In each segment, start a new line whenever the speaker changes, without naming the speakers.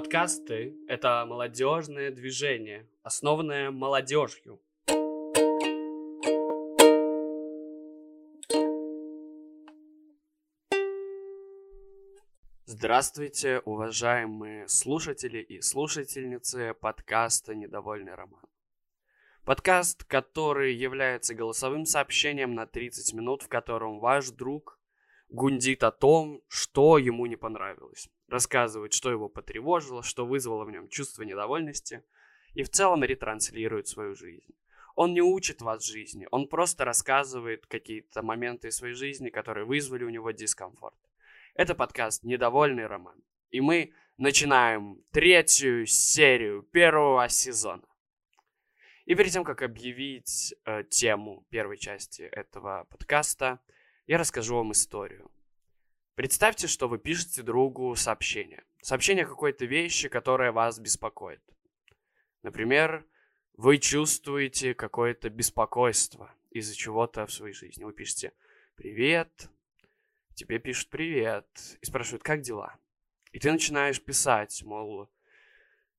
Подкасты — это молодежное движение, основанное молодежью. Здравствуйте, уважаемые слушатели и слушательницы подкаста «Недовольный роман». Подкаст, который является голосовым сообщением на 30 минут, в котором ваш друг гундит о том, что ему не понравилось. Рассказывает, что его потревожило, что вызвало в нем чувство недовольности, и в целом ретранслирует свою жизнь. Он не учит вас жизни, он просто рассказывает какие-то моменты из своей жизни, которые вызвали у него дискомфорт. Это подкаст «Недовольный роман». И мы начинаем третью серию первого сезона. И перед тем, как объявить э, тему первой части этого подкаста, я расскажу вам историю. Представьте, что вы пишете другу сообщение. Сообщение какой-то вещи, которая вас беспокоит. Например, вы чувствуете какое-то беспокойство из-за чего-то в своей жизни. Вы пишете «Привет», тебе пишут «Привет» и спрашивают «Как дела?» И ты начинаешь писать, мол,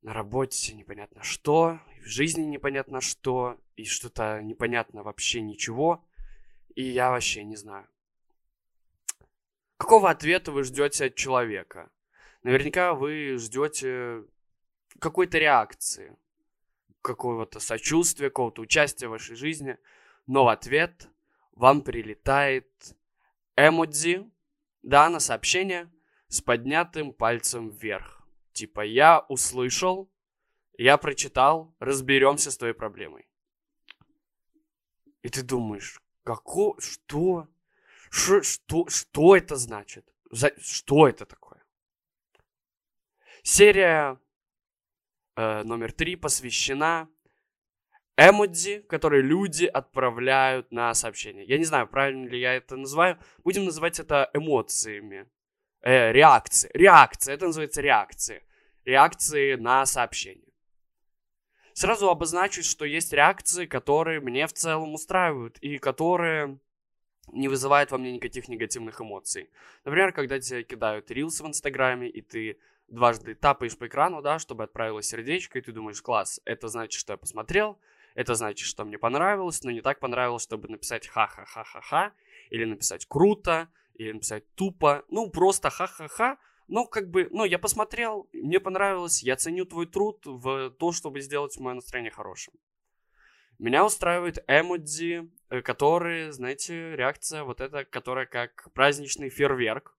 на работе непонятно что, в жизни непонятно что, и что-то непонятно вообще ничего, и я вообще не знаю. Какого ответа вы ждете от человека? Наверняка вы ждете какой-то реакции, какого-то сочувствия, какого-то участия в вашей жизни, но в ответ вам прилетает эмодзи, да, на сообщение с поднятым пальцем вверх. Типа, я услышал, я прочитал, разберемся с твоей проблемой. И ты думаешь, како, что, Ш, что, что это значит? За, что это такое? Серия э, номер три посвящена эмодзи, которые люди отправляют на сообщение. Я не знаю, правильно ли я это называю. Будем называть это эмоциями. Э, реакции. Реакция. Это называется реакции. Реакции на сообщение. Сразу обозначу, что есть реакции, которые мне в целом устраивают и которые не вызывают во мне никаких негативных эмоций. Например, когда тебе кидают рилсы в Инстаграме, и ты дважды тапаешь по экрану, да, чтобы отправилось сердечко, и ты думаешь, класс, это значит, что я посмотрел, это значит, что мне понравилось, но не так понравилось, чтобы написать ха-ха-ха-ха-ха, или написать круто, или написать тупо, ну, просто ха-ха-ха, но как бы, ну, я посмотрел, мне понравилось, я ценю твой труд в то, чтобы сделать мое настроение хорошим. Меня устраивает эмодзи, которые, знаете, реакция вот эта, которая как праздничный фейерверк.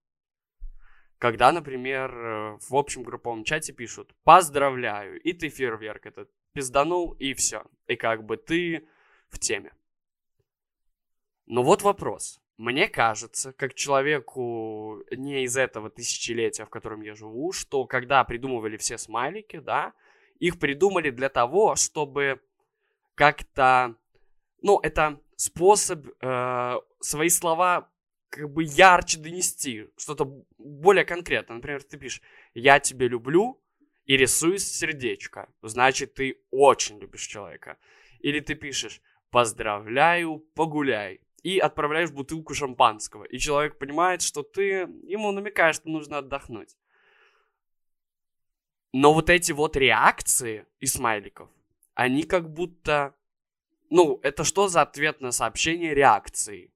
Когда, например, э, в общем групповом чате пишут «Поздравляю!» И ты фейерверк этот пизданул, и все. И как бы ты в теме. Но вот вопрос. Мне кажется, как человеку не из этого тысячелетия, в котором я живу, что когда придумывали все смайлики, да, их придумали для того, чтобы как-то, ну, это способ э, свои слова как бы ярче донести, что-то более конкретно. Например, ты пишешь «я тебя люблю» и рисуешь сердечко, значит, ты очень любишь человека. Или ты пишешь «поздравляю, погуляй» и отправляешь бутылку шампанского, и человек понимает, что ты ему намекаешь, что нужно отдохнуть. Но вот эти вот реакции и смайликов, они как будто... Ну, это что за ответ на сообщение реакции?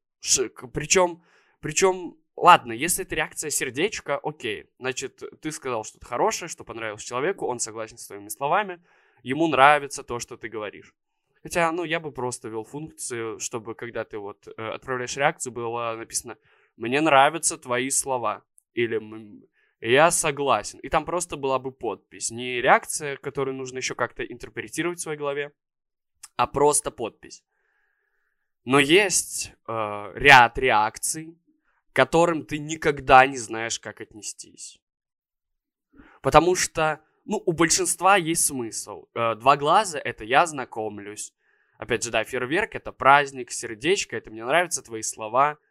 Причем, причем, ладно, если это реакция сердечка, окей. Значит, ты сказал что-то хорошее, что понравилось человеку, он согласен с твоими словами, ему нравится то, что ты говоришь. Хотя, ну, я бы просто ввел функцию, чтобы когда ты вот э, отправляешь реакцию, было написано «Мне нравятся твои слова» или я согласен. И там просто была бы подпись. Не реакция, которую нужно еще как-то интерпретировать в своей голове, а просто подпись. Но есть э, ряд реакций, к которым ты никогда не знаешь, как отнестись. Потому что, ну, у большинства есть смысл. Э, два глаза — это я знакомлюсь. Опять же, да, фейерверк — это праздник, сердечко — это мне нравятся твои слова —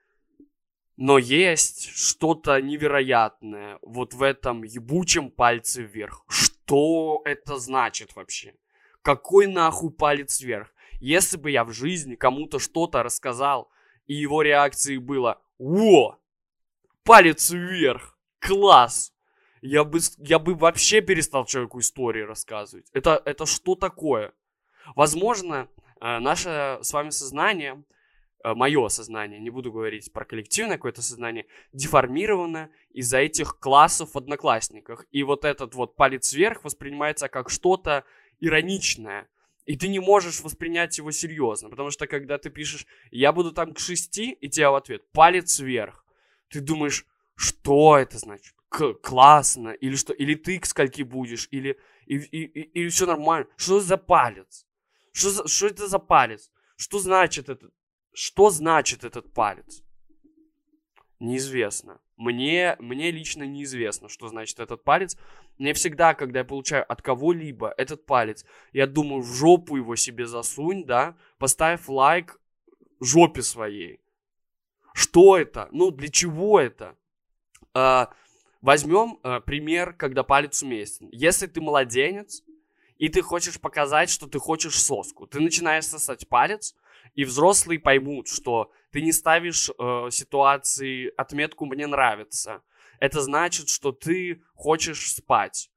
но есть что-то невероятное вот в этом ебучем пальце вверх. Что это значит вообще? Какой нахуй палец вверх? Если бы я в жизни кому-то что-то рассказал, и его реакцией было «Во! Палец вверх! Класс! я бы, я бы вообще перестал человеку истории рассказывать. Это, это что такое? Возможно, э, наше с вами сознание, э, мое сознание, не буду говорить про коллективное какое-то сознание, деформировано из-за этих классов в одноклассниках. И вот этот вот палец вверх воспринимается как что-то ироничное. И ты не можешь воспринять его серьезно, потому что когда ты пишешь «я буду там к шести», и тебя в ответ «палец вверх», ты думаешь, что это значит? К- классно, или что, или ты к скольки будешь, или, и, и, и, или все нормально. Что за палец? Что, за, что это за палец? Что значит это? Что значит этот палец? Неизвестно. Мне, мне лично неизвестно, что значит этот палец. Мне всегда, когда я получаю от кого-либо этот палец, я думаю, в жопу его себе засунь, да, поставь лайк жопе своей. Что это? Ну, для чего это? А, возьмем а, пример, когда палец уместен. Если ты младенец, и ты хочешь показать, что ты хочешь соску, ты начинаешь сосать палец, и взрослые поймут, что ты не ставишь э, ситуации отметку «мне нравится». Это значит, что ты хочешь спать.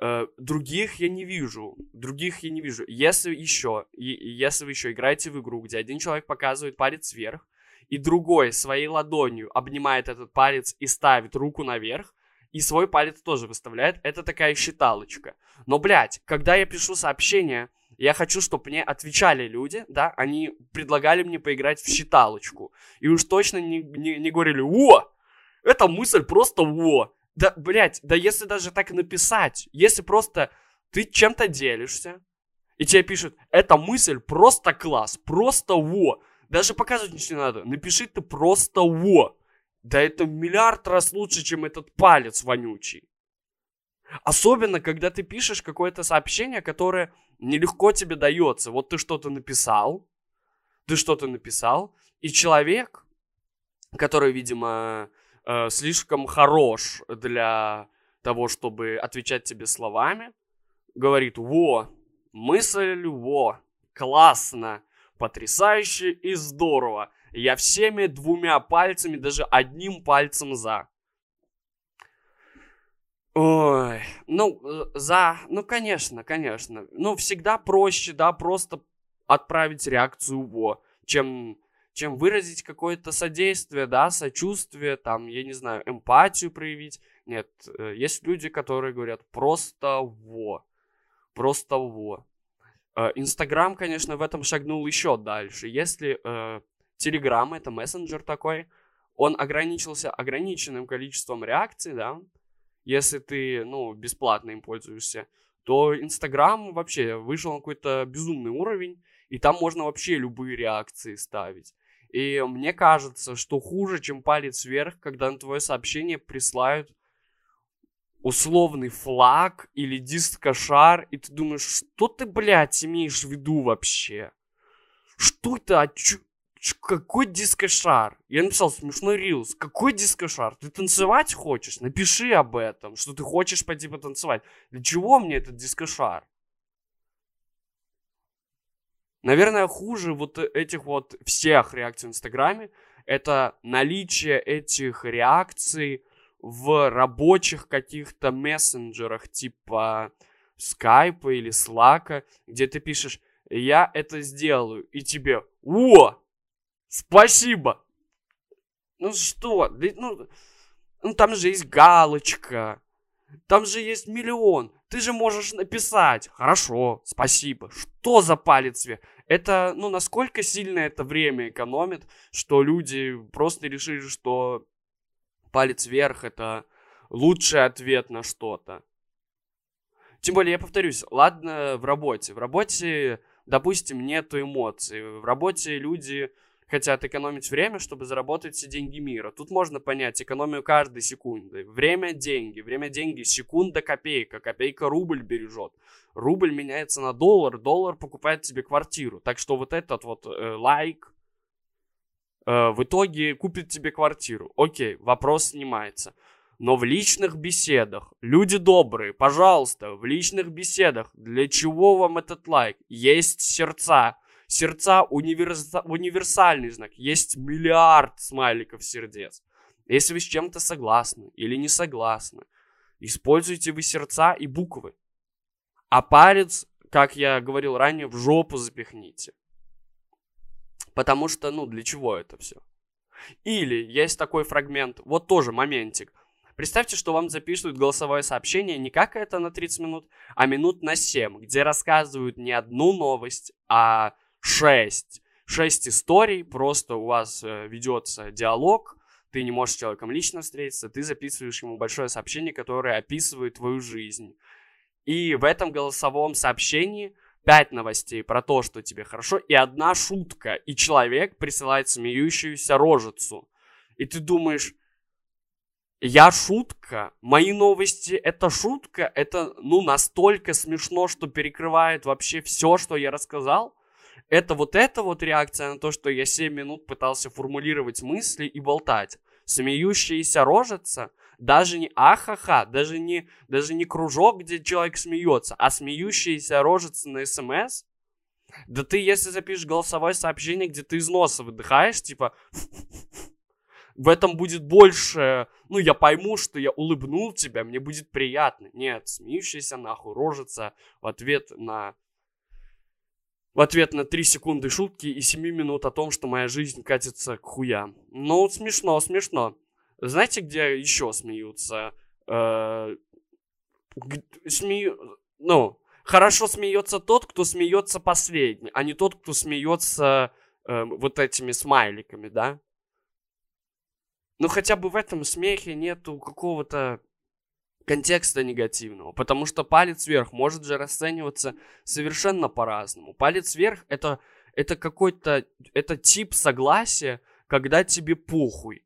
Э, других я не вижу. Других я не вижу. Если еще, если вы еще играете в игру, где один человек показывает палец вверх, и другой своей ладонью обнимает этот палец и ставит руку наверх, и свой палец тоже выставляет, это такая считалочка. Но, блядь, когда я пишу сообщение, я хочу, чтобы мне отвечали люди, да, они предлагали мне поиграть в считалочку. И уж точно не, не, не говорили, о, эта мысль просто во. Да, блядь, да если даже так написать, если просто ты чем-то делишься, и тебе пишут, эта мысль просто класс, просто во. Даже показывать ничего не надо. Напиши ты просто во. Да это миллиард раз лучше, чем этот палец вонючий. Особенно, когда ты пишешь какое-то сообщение, которое нелегко тебе дается. Вот ты что-то написал, ты что-то написал, и человек, который, видимо, э, слишком хорош для того, чтобы отвечать тебе словами, говорит, во, мысль, во, классно, потрясающе и здорово. Я всеми двумя пальцами, даже одним пальцем за. Ой, ну, э, за, ну, конечно, конечно. Ну, всегда проще, да, просто отправить реакцию во, чем, чем выразить какое-то содействие, да, сочувствие, там, я не знаю, эмпатию проявить. Нет, э, есть люди, которые говорят просто во, просто во. Э, Инстаграм, конечно, в этом шагнул еще дальше. Если Телеграм, это мессенджер такой, он ограничился ограниченным количеством реакций, да, если ты, ну, бесплатно им пользуешься, то Инстаграм вообще вышел на какой-то безумный уровень, и там можно вообще любые реакции ставить. И мне кажется, что хуже, чем палец вверх, когда на твое сообщение присылают условный флаг или дискошар, и ты думаешь, что ты, блядь, имеешь в виду вообще? Что это? А чё? Какой дискошар? Я написал смешной рилс. Какой дискошар? Ты танцевать хочешь? Напиши об этом, что ты хочешь пойти потанцевать. Для чего мне этот дискошар? Наверное, хуже вот этих вот всех реакций в Инстаграме это наличие этих реакций в рабочих каких-то мессенджерах типа скайпа или слака, где ты пишешь «я это сделаю», и тебе «О, Спасибо. Ну что, ну, ну там же есть галочка. Там же есть миллион. Ты же можешь написать. Хорошо, спасибо. Что за палец вверх? Это, ну, насколько сильно это время экономит, что люди просто решили, что палец вверх это лучший ответ на что-то. Тем более, я повторюсь, ладно, в работе. В работе, допустим, нету эмоций. В работе люди хотят экономить время, чтобы заработать все деньги мира. Тут можно понять экономию каждой секунды. Время – деньги, время – деньги, секунда – копейка, копейка – рубль бережет. Рубль меняется на доллар, доллар покупает тебе квартиру. Так что вот этот вот э, лайк э, в итоге купит тебе квартиру. Окей, вопрос снимается. Но в личных беседах, люди добрые, пожалуйста, в личных беседах, для чего вам этот лайк? Есть сердца, Сердца универса... универсальный знак. Есть миллиард смайликов сердец. Если вы с чем-то согласны или не согласны, Используйте вы сердца и буквы. А палец, как я говорил ранее, в жопу запихните. Потому что, ну, для чего это все? Или есть такой фрагмент, вот тоже моментик. Представьте, что вам записывают голосовое сообщение не как это на 30 минут, а минут на 7, где рассказывают не одну новость, а 6. 6 историй, просто у вас э, ведется диалог, ты не можешь с человеком лично встретиться, ты записываешь ему большое сообщение, которое описывает твою жизнь. И в этом голосовом сообщении пять новостей про то, что тебе хорошо, и одна шутка, и человек присылает смеющуюся рожицу. И ты думаешь, я шутка, мои новости это шутка, это ну настолько смешно, что перекрывает вообще все, что я рассказал. Это вот эта вот реакция на то, что я 7 минут пытался формулировать мысли и болтать. Смеющаяся рожица, даже не ахаха, даже не, даже не кружок, где человек смеется, а смеющаяся рожица на смс. Да ты, если запишешь голосовое сообщение, где ты из носа выдыхаешь, типа, в этом будет больше, ну, я пойму, что я улыбнул тебя, мне будет приятно. Нет, смеющаяся нахуй рожица в ответ на в ответ на 3 секунды шутки и 7 минут о том, что моя жизнь катится к хуям. Ну, смешно, смешно. Знаете, где еще смеются? Э, смею... Ну, хорошо смеется тот, кто смеется последний, а не тот, кто смеется э, вот этими смайликами, да? Ну, хотя бы в этом смехе нету какого-то контекста негативного, потому что палец вверх может же расцениваться совершенно по-разному. Палец вверх это, это какой-то, это тип согласия, когда тебе похуй.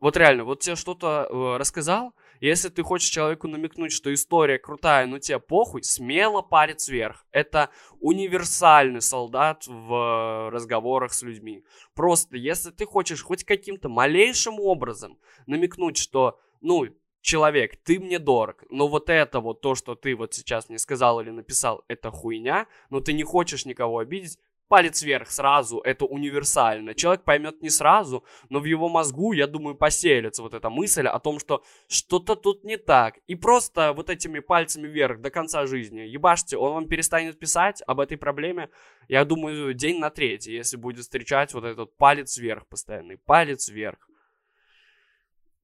Вот реально, вот тебе что-то э, рассказал, если ты хочешь человеку намекнуть, что история крутая, но тебе похуй, смело палец вверх. Это универсальный солдат в разговорах с людьми. Просто, если ты хочешь хоть каким-то малейшим образом намекнуть, что, ну, человек, ты мне дорог, но вот это вот то, что ты вот сейчас мне сказал или написал, это хуйня, но ты не хочешь никого обидеть, палец вверх сразу, это универсально. Человек поймет не сразу, но в его мозгу, я думаю, поселится вот эта мысль о том, что что-то тут не так. И просто вот этими пальцами вверх до конца жизни ебашьте, он вам перестанет писать об этой проблеме, я думаю, день на третий, если будет встречать вот этот палец вверх постоянный, палец вверх.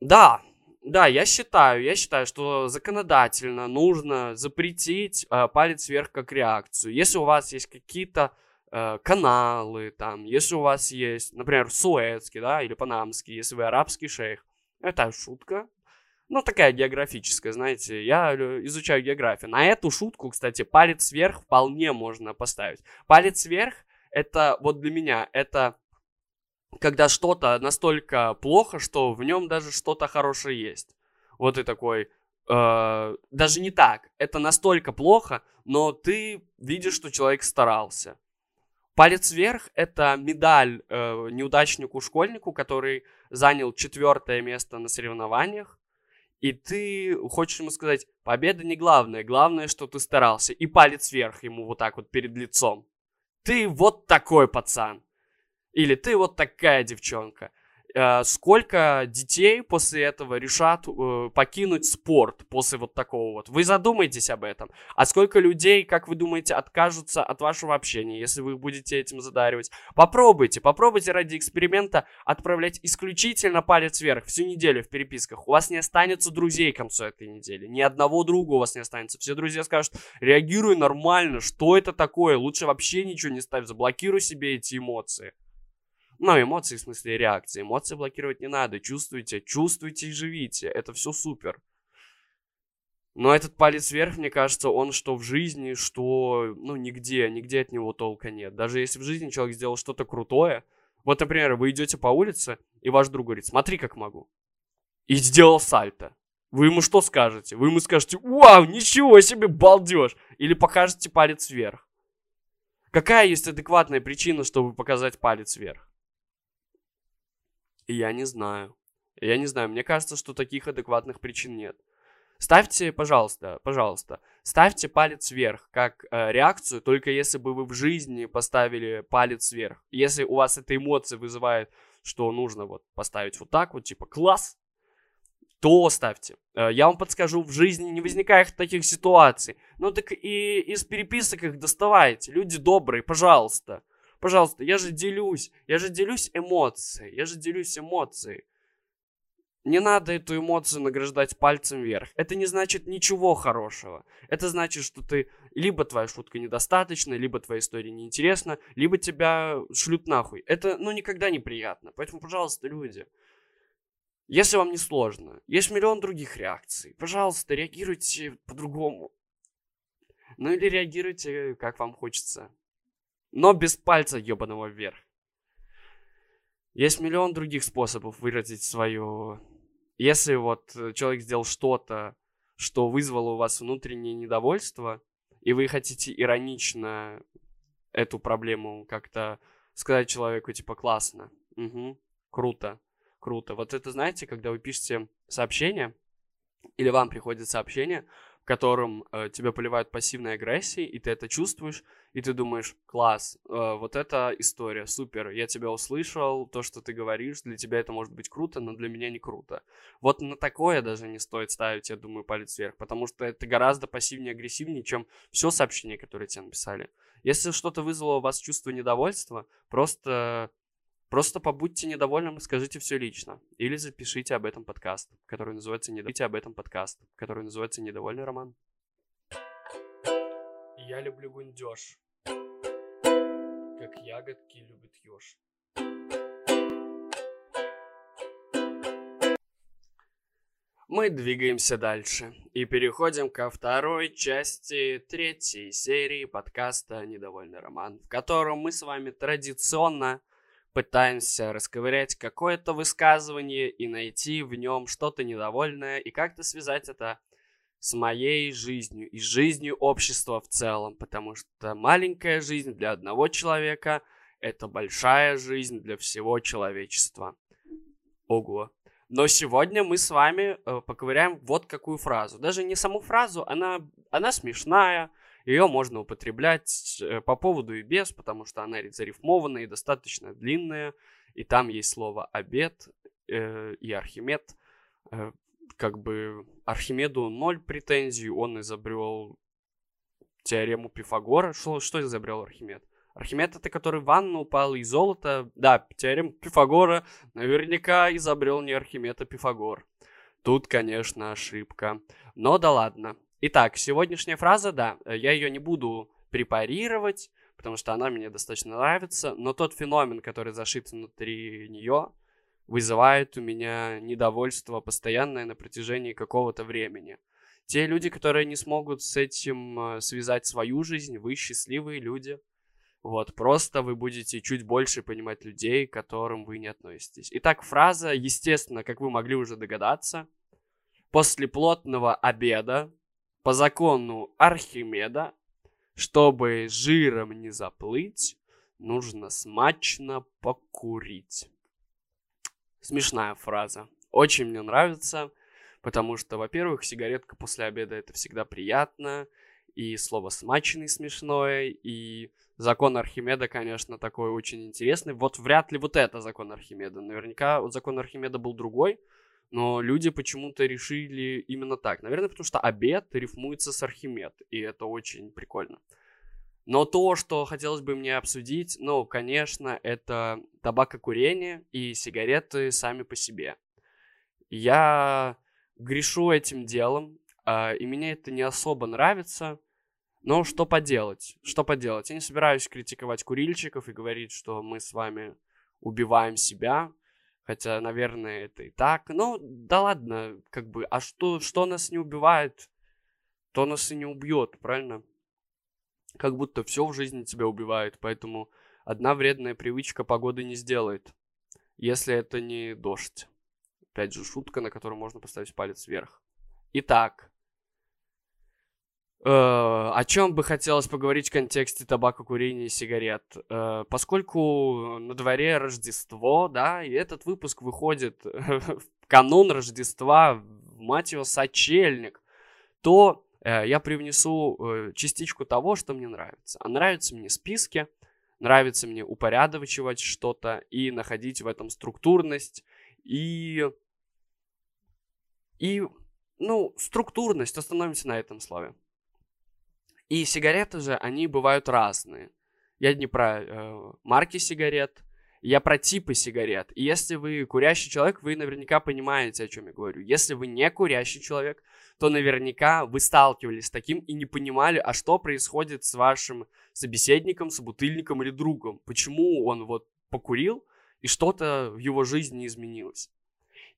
Да, да, я считаю, я считаю, что законодательно нужно запретить э, палец вверх как реакцию. Если у вас есть какие-то Э, каналы, там, если у вас есть, например, Суэцкий, да, или Панамский, если вы арабский шейх, это шутка, ну, такая географическая, знаете, я изучаю географию. На эту шутку, кстати, палец вверх вполне можно поставить. Палец вверх, это вот для меня, это когда что-то настолько плохо, что в нем даже что-то хорошее есть. Вот и такой, э, даже не так, это настолько плохо, но ты видишь, что человек старался. Палец вверх — это медаль э, неудачнику-школьнику, который занял четвертое место на соревнованиях. И ты хочешь ему сказать, победа не главное, главное, что ты старался. И палец вверх ему вот так вот перед лицом. Ты вот такой пацан. Или ты вот такая девчонка. Э, сколько детей после этого решат э, покинуть спорт после вот такого вот. Вы задумайтесь об этом. А сколько людей, как вы думаете, откажутся от вашего общения, если вы будете этим задаривать? Попробуйте, попробуйте ради эксперимента отправлять исключительно палец вверх всю неделю в переписках. У вас не останется друзей к концу этой недели. Ни одного друга у вас не останется. Все друзья скажут, реагируй нормально, что это такое? Лучше вообще ничего не ставь, заблокируй себе эти эмоции. Ну, эмоции в смысле реакции. Эмоции блокировать не надо. Чувствуйте, чувствуйте и живите. Это все супер. Но этот палец вверх, мне кажется, он что в жизни, что, ну, нигде, нигде от него толка нет. Даже если в жизни человек сделал что-то крутое, вот, например, вы идете по улице, и ваш друг говорит, смотри, как могу. И сделал сальто. Вы ему что скажете? Вы ему скажете, вау, ничего себе, балдеж. Или покажете палец вверх. Какая есть адекватная причина, чтобы показать палец вверх? Я не знаю. Я не знаю, мне кажется, что таких адекватных причин нет. Ставьте, пожалуйста, пожалуйста, ставьте палец вверх как э, реакцию, только если бы вы в жизни поставили палец вверх. Если у вас эта эмоция вызывает, что нужно вот поставить вот так вот, типа класс, то ставьте. Э, я вам подскажу, в жизни не возникает таких ситуаций. Ну так и из переписок их доставайте. Люди добрые, пожалуйста. Пожалуйста, я же делюсь. Я же делюсь эмоцией. Я же делюсь эмоцией. Не надо эту эмоцию награждать пальцем вверх. Это не значит ничего хорошего. Это значит, что ты либо твоя шутка недостаточна, либо твоя история неинтересна, либо тебя шлют нахуй. Это, ну, никогда не приятно. Поэтому, пожалуйста, люди, если вам не сложно, есть миллион других реакций. Пожалуйста, реагируйте по-другому. Ну или реагируйте, как вам хочется. Но без пальца ебаного вверх. Есть миллион других способов выразить свою... Если вот человек сделал что-то, что вызвало у вас внутреннее недовольство, и вы хотите иронично эту проблему как-то сказать человеку, типа, классно, угу, круто, круто. Вот это, знаете, когда вы пишете сообщение, или вам приходит сообщение, в котором э, тебя поливают пассивной агрессией, и ты это чувствуешь, и ты думаешь, класс, э, вот эта история, супер, я тебя услышал, то, что ты говоришь, для тебя это может быть круто, но для меня не круто. Вот на такое даже не стоит ставить, я думаю, палец вверх, потому что это гораздо пассивнее, агрессивнее, чем все сообщение, которое тебе написали. Если что-то вызвало у вас чувство недовольства, просто Просто побудьте недовольным и скажите все лично. Или запишите об этом подкаст, который называется «Недовольный об этом подкаст», который называется «Недовольный роман». Я люблю гундеж, как ягодки любит еж. Мы двигаемся дальше и переходим ко второй части третьей серии подкаста «Недовольный роман», в котором мы с вами традиционно пытаемся расковырять какое-то высказывание и найти в нем что-то недовольное и как-то связать это с моей жизнью и жизнью общества в целом, потому что маленькая жизнь для одного человека — это большая жизнь для всего человечества. Ого. Но сегодня мы с вами э, поковыряем вот какую фразу. Даже не саму фразу, она, она смешная, ее можно употреблять э, по поводу и без, потому что она зарифмованная и достаточно длинная. И там есть слово «обед» э, и «архимед». Э, как бы Архимеду ноль претензий, он изобрел теорему Пифагора. Что, что изобрел Архимед? Архимед это который в ванну упал и золото. Да, теорему Пифагора наверняка изобрел не Архимед, а Пифагор. Тут, конечно, ошибка. Но да ладно. Итак, сегодняшняя фраза, да, э, я ее не буду препарировать, потому что она мне достаточно нравится, но тот феномен, который зашит внутри нее, вызывает у меня недовольство постоянное на протяжении какого-то времени. Те люди, которые не смогут с этим э, связать свою жизнь, вы счастливые люди. Вот, просто вы будете чуть больше понимать людей, к которым вы не относитесь. Итак, фраза, естественно, как вы могли уже догадаться, после плотного обеда по закону Архимеда, чтобы жиром не заплыть, нужно смачно покурить. Смешная фраза. Очень мне нравится, потому что, во-первых, сигаретка после обеда это всегда приятно, и слово смачный смешное, и закон Архимеда, конечно, такой очень интересный. Вот вряд ли вот это закон Архимеда. Наверняка вот закон Архимеда был другой, но люди почему-то решили именно так. Наверное, потому что обед рифмуется с Архимед, и это очень прикольно. Но то, что хотелось бы мне обсудить, ну, конечно, это табакокурение и сигареты сами по себе. Я грешу этим делом, э, и мне это не особо нравится. Но что поделать? Что поделать? Я не собираюсь критиковать курильщиков и говорить, что мы с вами убиваем себя. Хотя, наверное, это и так. Ну, да ладно, как бы, а что, что нас не убивает, то нас и не убьет, правильно? Как будто все в жизни тебя убивает, поэтому одна вредная привычка погоды не сделает, если это не дождь. Опять же, шутка, на которую можно поставить палец вверх. Итак, о чем бы хотелось поговорить в контексте табакокурения и сигарет? Э, поскольку на дворе Рождество, да, и этот выпуск выходит в канун Рождества, мать его, сочельник, то э, я привнесу частичку того, что мне нравится. А нравятся мне списки, нравится мне упорядочивать что-то и находить в этом структурность, и, и ну, структурность, остановимся на этом слове. И сигареты же, они бывают разные. Я не про э, марки сигарет, я про типы сигарет. И если вы курящий человек, вы наверняка понимаете, о чем я говорю. Если вы не курящий человек, то наверняка вы сталкивались с таким и не понимали, а что происходит с вашим собеседником, собутыльником или другом. Почему он вот покурил, и что-то в его жизни изменилось.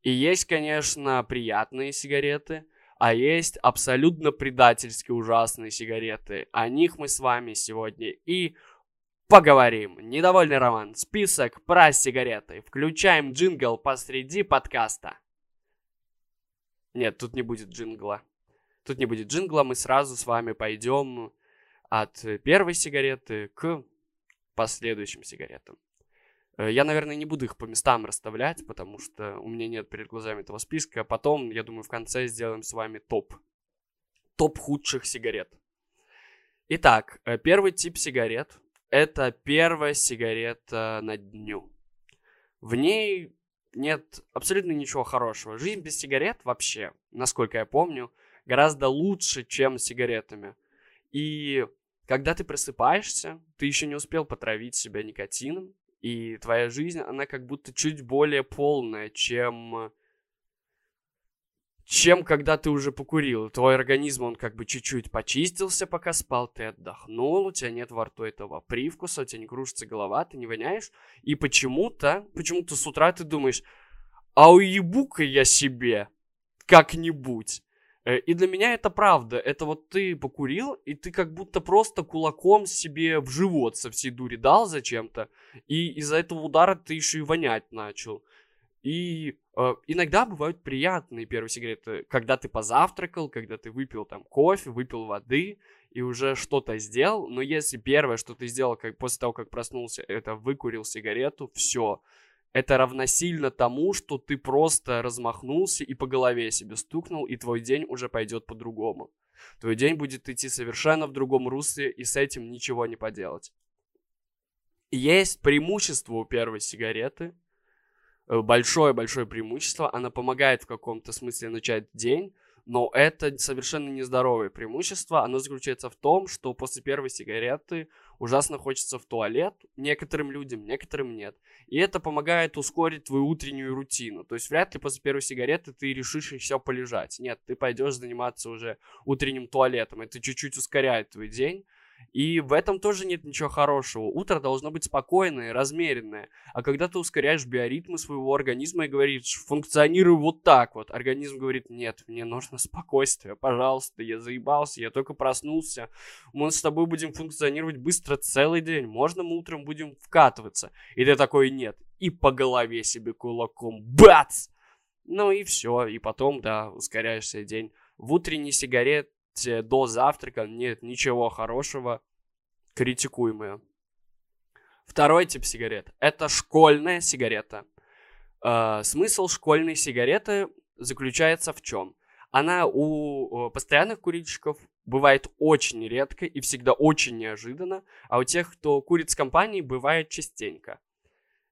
И есть, конечно, приятные сигареты, а есть абсолютно предательски ужасные сигареты. О них мы с вами сегодня и поговорим. Недовольный роман. Список про сигареты. Включаем джингл посреди подкаста. Нет, тут не будет джингла. Тут не будет джингла, мы сразу с вами пойдем от первой сигареты к последующим сигаретам. Э, я, наверное, не буду их по местам расставлять, потому что у меня нет перед глазами этого списка. Потом, я думаю, в конце сделаем с вами топ. Топ худших сигарет. Итак, э, первый тип сигарет – это первая сигарета на дню. В ней нет абсолютно ничего хорошего. Жизнь без сигарет вообще, насколько я помню, гораздо лучше, чем с сигаретами. И когда ты просыпаешься, ты еще не успел потравить себя никотином, и твоя жизнь, она как будто чуть более полная, чем чем когда ты уже покурил. Твой организм, он как бы чуть-чуть почистился, пока спал, ты отдохнул, у тебя нет во рту этого привкуса, у тебя не кружится голова, ты не воняешь. И почему-то, почему-то с утра ты думаешь, а уебу-ка я себе как-нибудь. Э, и для меня это правда. Это вот ты покурил, и ты как будто просто кулаком себе в живот со всей дури дал зачем-то. И из-за этого удара ты еще и вонять начал. И э, иногда бывают приятные первые сигареты, когда ты позавтракал, когда ты выпил там кофе, выпил воды и уже что-то сделал. Но если первое, что ты сделал, как после того, как проснулся, это выкурил сигарету, все это равносильно тому, что ты просто размахнулся и по голове себе стукнул, и твой день уже пойдет по-другому. Твой день будет идти совершенно в другом русле, и с этим ничего не поделать. Есть преимущество у первой сигареты, большое-большое преимущество, она помогает в каком-то смысле начать день, но это совершенно нездоровое преимущество. Оно заключается в том, что после первой сигареты ужасно хочется в туалет некоторым людям, некоторым нет. И это помогает ускорить твою утреннюю рутину. То есть вряд ли после первой сигареты ты решишь еще полежать. Нет, ты пойдешь заниматься уже утренним туалетом. Это чуть-чуть ускоряет твой день. И в этом тоже нет ничего хорошего. Утро должно быть спокойное, размеренное. А когда ты ускоряешь биоритмы своего организма и говоришь, функционируй вот так вот, организм говорит, нет, мне нужно спокойствие, пожалуйста, я заебался, я только проснулся, мы с тобой будем функционировать быстро целый день, можно мы утром будем вкатываться? И ты такой, нет, и по голове себе кулаком, бац! Ну и все, и потом, да, ускоряешься день. В утренней сигарет до завтрака нет ничего хорошего, критикуемое. Второй тип сигарет – это школьная сигарета. Э, смысл школьной сигареты заключается в чем? Она у постоянных курильщиков бывает очень редко и всегда очень неожиданно, а у тех, кто курит с компанией, бывает частенько.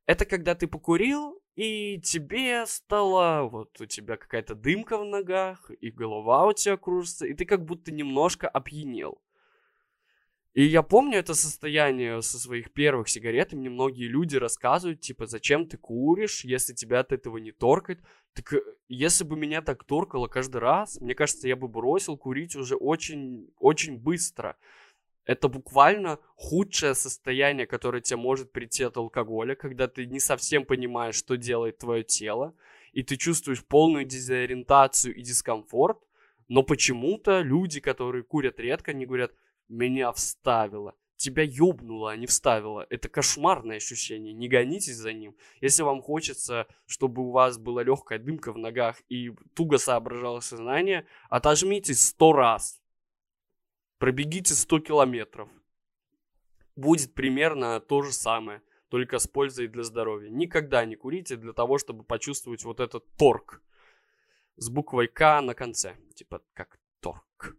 Это когда ты покурил, и тебе стало, вот у тебя какая-то дымка в ногах, и голова у тебя кружится, и ты как будто немножко опьянел. И я помню это состояние со своих первых сигарет, и мне многие люди рассказывают, типа, зачем ты куришь, если тебя от этого не торкает. Так э, если бы меня так торкало каждый раз, мне кажется, я бы бросил курить уже очень, очень быстро. Это буквально худшее состояние, которое тебе может прийти от алкоголя, когда ты не совсем понимаешь, что делает твое тело, и ты чувствуешь полную дезориентацию и дискомфорт, но почему-то люди, которые курят редко, не говорят, меня вставило. Тебя ёбнуло, а не вставило. Это кошмарное ощущение. Не гонитесь за ним. Если вам хочется, чтобы у вас была легкая дымка в ногах и туго соображало сознание, отожмитесь сто раз Пробегите 100 километров. Будет примерно то же самое, только с пользой для здоровья. Никогда не курите для того, чтобы почувствовать вот этот торг с буквой К на конце. Типа как торг.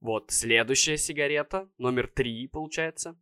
Вот, следующая сигарета, номер три, получается.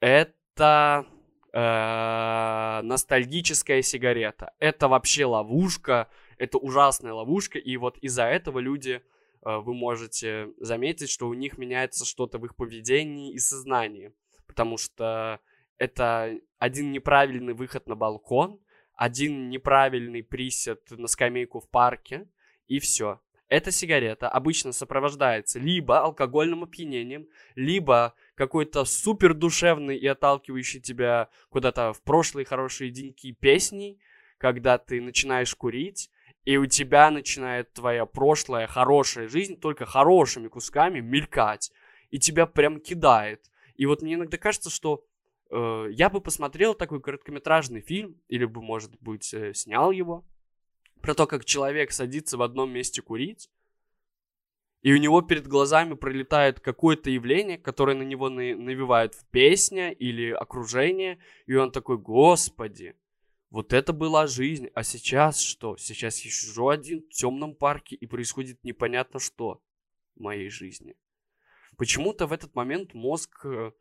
Это э, ностальгическая сигарета. Это вообще ловушка. это ужасная ловушка, и вот из-за этого люди, вы можете заметить, что у них меняется что-то в их поведении и сознании, потому что это один неправильный выход на балкон, один неправильный присед на скамейку в парке, и все. Эта сигарета обычно сопровождается либо алкогольным опьянением, либо какой-то супер душевный и отталкивающий тебя куда-то в прошлые хорошие деньки песней, когда ты начинаешь курить, и у тебя начинает твоя прошлая хорошая жизнь только хорошими кусками мелькать, и тебя прям кидает. И вот мне иногда кажется, что э, я бы посмотрел такой короткометражный фильм, или бы, может быть, э, снял его, про то, как человек садится в одном месте курить, и у него перед глазами пролетает какое-то явление, которое на него навевает в песня или окружение, и он такой, господи, вот это была жизнь, а сейчас что? Сейчас я сижу один в темном парке, и происходит непонятно что в моей жизни. Почему-то в этот момент мозг э,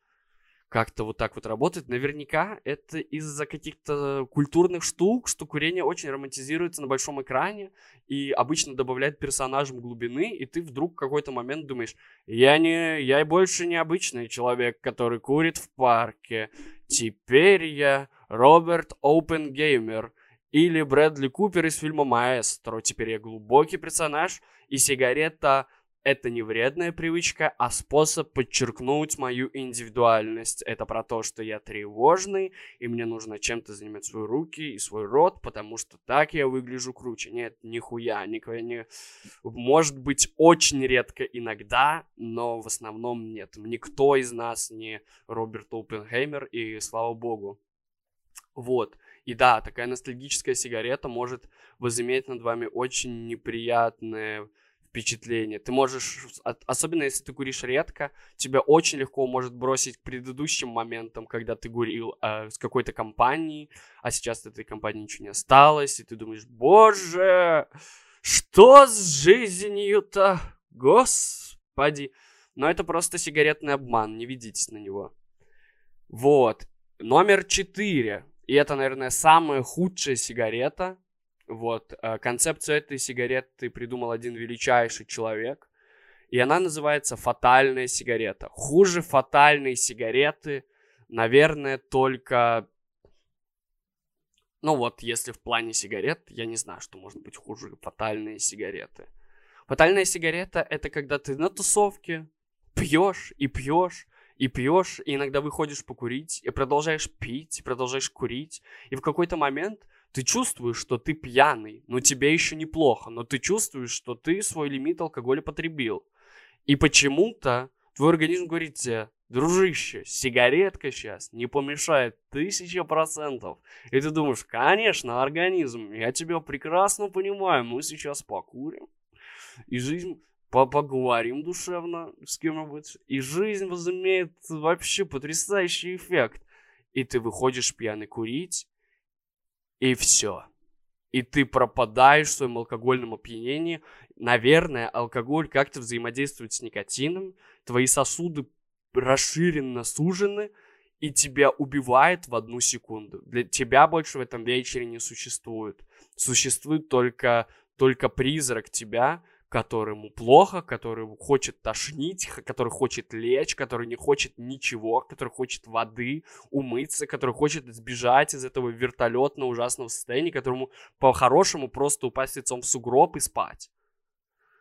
как-то вот так вот работает. Наверняка это из-за каких-то культурных штук, что курение очень романтизируется на большом экране и обычно добавляет персонажам глубины, и ты вдруг в какой-то момент думаешь, я не, я больше не обычный человек, который курит в парке. Теперь я Роберт Опенгеймер или Брэдли Купер из фильма «Маэстро». Теперь я глубокий персонаж, и сигарета это не вредная привычка, а способ подчеркнуть мою индивидуальность. Это про то, что я тревожный, и мне нужно чем-то занимать свои руки и свой рот, потому что так я выгляжу круче. Нет, нихуя, никакой не... Может быть, очень редко иногда, но в основном нет. Никто из нас не Роберт Оппенгеймер, и слава богу. Вот. И да, такая ностальгическая сигарета может возыметь над вами очень неприятное впечатление. Ты можешь, особенно если ты куришь редко, тебя очень легко может бросить к предыдущим моментам, когда ты курил э, с какой-то компанией, а сейчас этой компании ничего не осталось, и ты думаешь, боже, что с жизнью-то, господи. Но это просто сигаретный обман, не ведитесь на него. Вот. Номер четыре. И это, наверное, самая худшая сигарета, вот, э, концепцию этой сигареты придумал один величайший человек, и она называется «фатальная сигарета». Хуже фатальной сигареты, наверное, только... Ну вот, если в плане сигарет, я не знаю, что может быть хуже фатальные сигареты. Фатальная сигарета — это когда ты на тусовке пьешь и пьешь, и пьешь, и иногда выходишь покурить, и продолжаешь пить, и продолжаешь курить, и в какой-то момент ты чувствуешь, что ты пьяный, но тебе еще неплохо, но ты чувствуешь, что ты свой лимит алкоголя потребил. И почему-то твой организм говорит тебе, дружище, сигаретка сейчас не помешает тысяча процентов. И ты думаешь, конечно, организм, я тебя прекрасно понимаю, мы сейчас покурим. И жизнь поговорим душевно с кем-нибудь. И жизнь возымеет вообще потрясающий эффект. И ты выходишь пьяный курить, и все. И ты пропадаешь в своем алкогольном опьянении. Наверное, алкоголь как-то взаимодействует с никотином, твои сосуды расширенно сужены, и тебя убивает в одну секунду. Для тебя больше в этом вечере не существует. Существует только, только призрак тебя, которому плохо, который хочет тошнить, который хочет лечь, который не хочет ничего, который хочет воды, умыться, который хочет сбежать из этого вертолетного ужасного состояния, которому по-хорошему просто упасть лицом в сугроб и спать.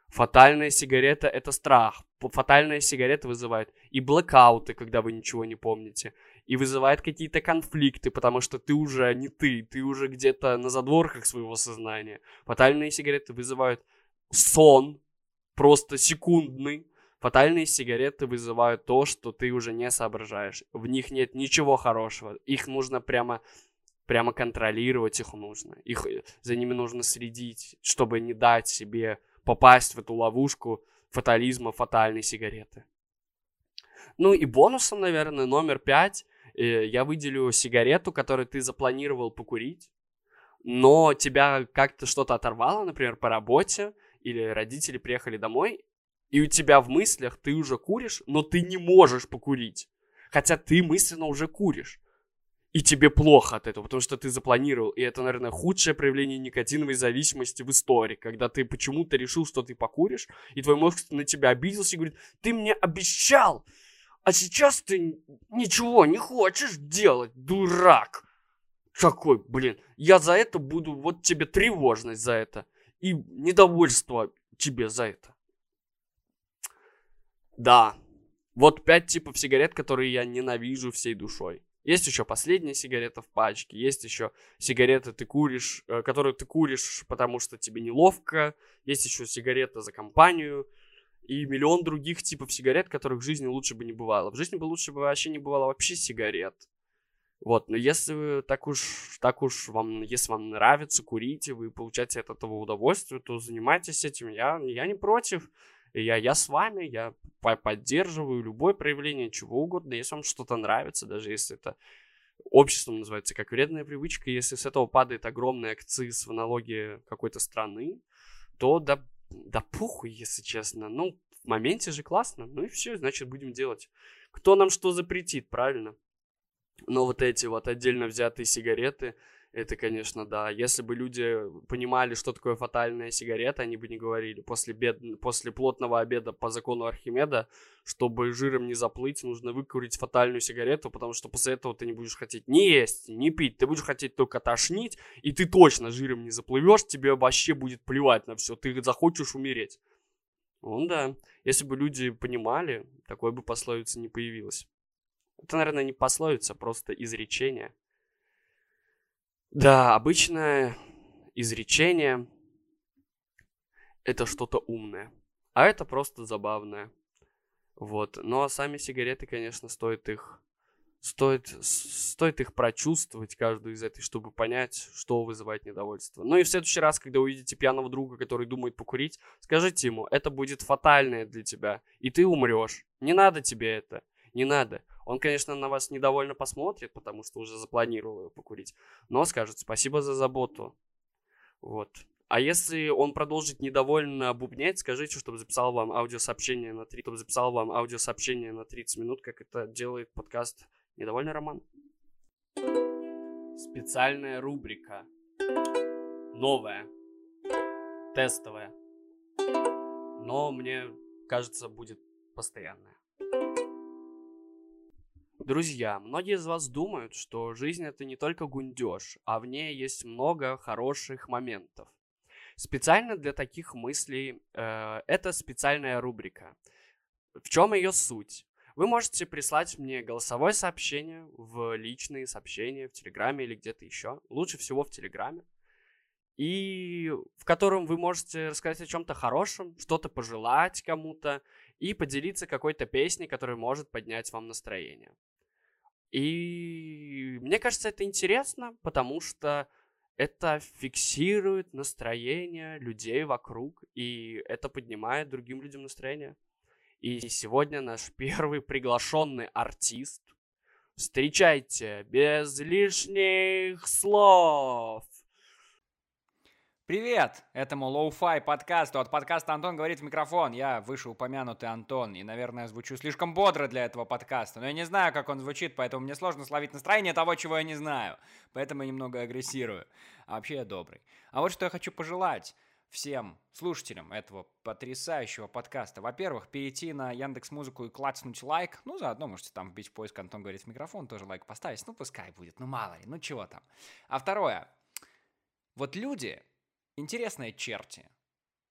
Фатальная сигарета — это страх. Фатальная сигарета вызывает и блэкауты, когда вы ничего не помните, и вызывает какие-то конфликты, потому что ты уже не ты, ты уже где-то на задворках своего сознания. Фатальные сигареты вызывают сон, просто секундный. Фатальные сигареты вызывают то, что ты уже не соображаешь. В них нет ничего хорошего. Их нужно прямо, прямо контролировать, их нужно. Их, за ними нужно следить, чтобы не дать себе попасть в эту ловушку фатализма фатальной сигареты. Ну и бонусом, наверное, номер пять. Э, я выделю сигарету, которую ты запланировал покурить, но тебя как-то что-то оторвало, например, по работе, или родители приехали домой, и у тебя в мыслях ты уже куришь, но ты не можешь покурить. Хотя ты мысленно уже куришь. и тебе плохо от этого, потому что ты запланировал. И это, наверное, худшее проявление никотиновой зависимости в истории, когда ты почему-то решил, что ты покуришь, и твой мозг на тебя обиделся и говорит, ты мне обещал, а сейчас ты ничего не хочешь делать, дурак. Какой, блин, я за это буду, вот тебе тревожность за это и недовольство тебе за это. Да, вот пять типов сигарет, которые я ненавижу всей душой. Есть еще последняя сигарета в пачке, есть еще сигареты ты куришь, э, которые ты куришь, потому что тебе неловко, есть еще сигарета за компанию, и миллион других типов сигарет, которых в жизни лучше бы не бывало. В жизни бы лучше бы вообще не бывало вообще сигарет. Вот, но если так уж, так уж вам, если вам нравится курить, и вы получаете от этого удовольствие, то занимайтесь этим. Я, я не против. Я, я с вами, я поддерживаю любое проявление чего угодно, если вам что-то нравится, даже если это обществом называется как вредная привычка, если с этого падает огромный акциз в налоге какой-то страны, то да, да похуй, если честно. Ну, в моменте же классно, ну и все, значит, будем делать. Кто нам что запретит, правильно? Но вот эти вот отдельно взятые сигареты, это, конечно, да. Если бы люди понимали, что такое фатальная сигарета, они бы не говорили. После, бед... После плотного обеда по закону Архимеда, чтобы жиром не заплыть, нужно выкурить фатальную сигарету, потому что после этого ты не будешь хотеть ни есть, ни пить. Ты будешь хотеть только тошнить, и ты точно жиром не заплывешь, тебе вообще будет плевать на все. Ты захочешь умереть. Ну да, если бы люди понимали, такой бы пословицы не появилось. Это, наверное, не пословица, просто изречение. Да, обычное изречение — это что-то умное, а это просто забавное. Вот. Ну а сами сигареты, конечно, стоит их стоит, стоит их прочувствовать, каждую из этой, чтобы понять, что вызывает недовольство. Ну и в следующий раз, когда увидите пьяного друга, который думает покурить, скажите ему, это будет фатальное для тебя, и ты умрешь. Не надо тебе это, не надо. Он, конечно, на вас недовольно посмотрит, потому что уже запланировал его покурить, но скажет спасибо за заботу. Вот. А если он продолжит недовольно бубнять, скажите, чтобы записал вам аудиосообщение на 30, чтобы записал вам аудиосообщение на 30 минут, как это делает подкаст «Недовольный роман». Специальная рубрика. Новая. Тестовая. Но мне кажется, будет постоянная. Друзья, многие из вас думают, что жизнь это не только гундеж, а в ней есть много хороших моментов. Специально для таких мыслей э, это специальная рубрика. В чем ее суть? Вы можете прислать мне голосовое сообщение в личные сообщения в Телеграме или где-то еще. Лучше всего в Телеграме. И в котором вы можете рассказать о чем-то хорошем, что-то пожелать кому-то и поделиться какой-то песней, которая может поднять вам настроение. И мне кажется, это интересно, потому что это фиксирует настроение людей вокруг, и это поднимает другим людям настроение. И сегодня наш первый приглашенный артист. Встречайте, без лишних слов.
Привет! Этому lo-fi подкасту от подкаста «Антон говорит в микрофон». Я вышеупомянутый Антон, и, наверное, звучу слишком бодро для этого подкаста, но я не знаю, как он звучит, поэтому мне сложно словить настроение того, чего я не знаю. Поэтому я немного агрессирую. А вообще я добрый. А вот что я хочу пожелать всем слушателям этого потрясающего подкаста. Во-первых, перейти на Яндекс Музыку и клацнуть лайк. Ну, заодно можете там вбить поиск «Антон говорит в микрофон», тоже лайк поставить. Ну, пускай будет, ну, мало ли, ну, чего там. А второе. Вот люди, Интересные черти.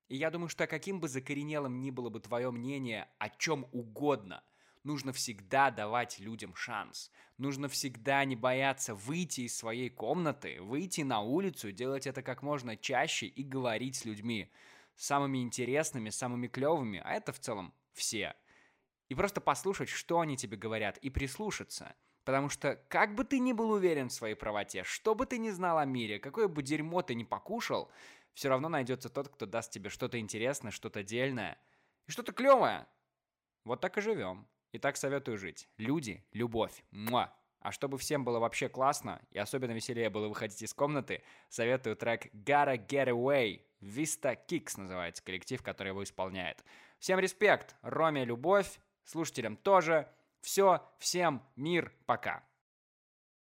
И я думаю, что каким бы закоренелым ни было бы твое мнение о чем угодно, нужно всегда давать людям шанс. Нужно всегда не бояться выйти из своей комнаты, выйти на улицу, делать это как можно чаще и говорить с людьми. Самыми интересными, самыми клевыми, а это в целом все. И просто послушать, что они тебе говорят, и прислушаться. Потому что как бы ты ни был уверен в своей правоте, что бы ты ни знал о мире, какое бы дерьмо ты ни покушал, все равно найдется тот, кто даст тебе что-то интересное, что-то дельное и что-то клевое. Вот так и живем. И так советую жить. Люди, любовь. Муа. А чтобы всем было вообще классно, и особенно веселее было выходить из комнаты, советую трек Gotta Get Away. Vista Kicks называется коллектив, который его исполняет. Всем респект, Роме любовь, слушателям тоже. Все, всем мир, пока.